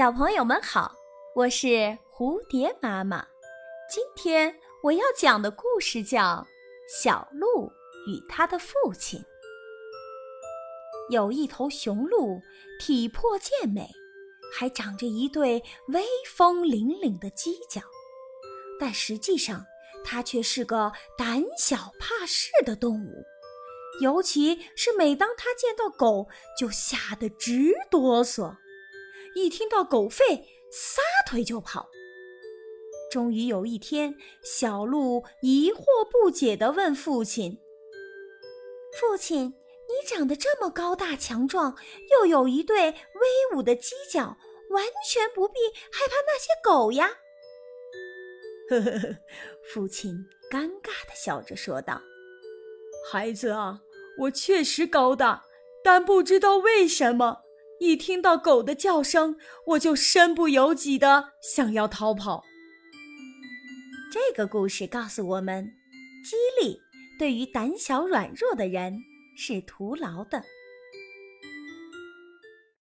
小朋友们好，我是蝴蝶妈妈。今天我要讲的故事叫《小鹿与他的父亲》。有一头雄鹿，体魄健美，还长着一对威风凛凛的犄角，但实际上它却是个胆小怕事的动物。尤其是每当它见到狗，就吓得直哆嗦。一听到狗吠，撒腿就跑。终于有一天，小鹿疑惑不解地问父亲：“父亲，你长得这么高大强壮，又有一对威武的犄角，完全不必害怕那些狗呀？”呵呵呵，父亲尴尬地笑着说道：“孩子啊，我确实高大，但不知道为什么。”一听到狗的叫声，我就身不由己的想要逃跑。这个故事告诉我们，激励对于胆小软弱的人是徒劳的。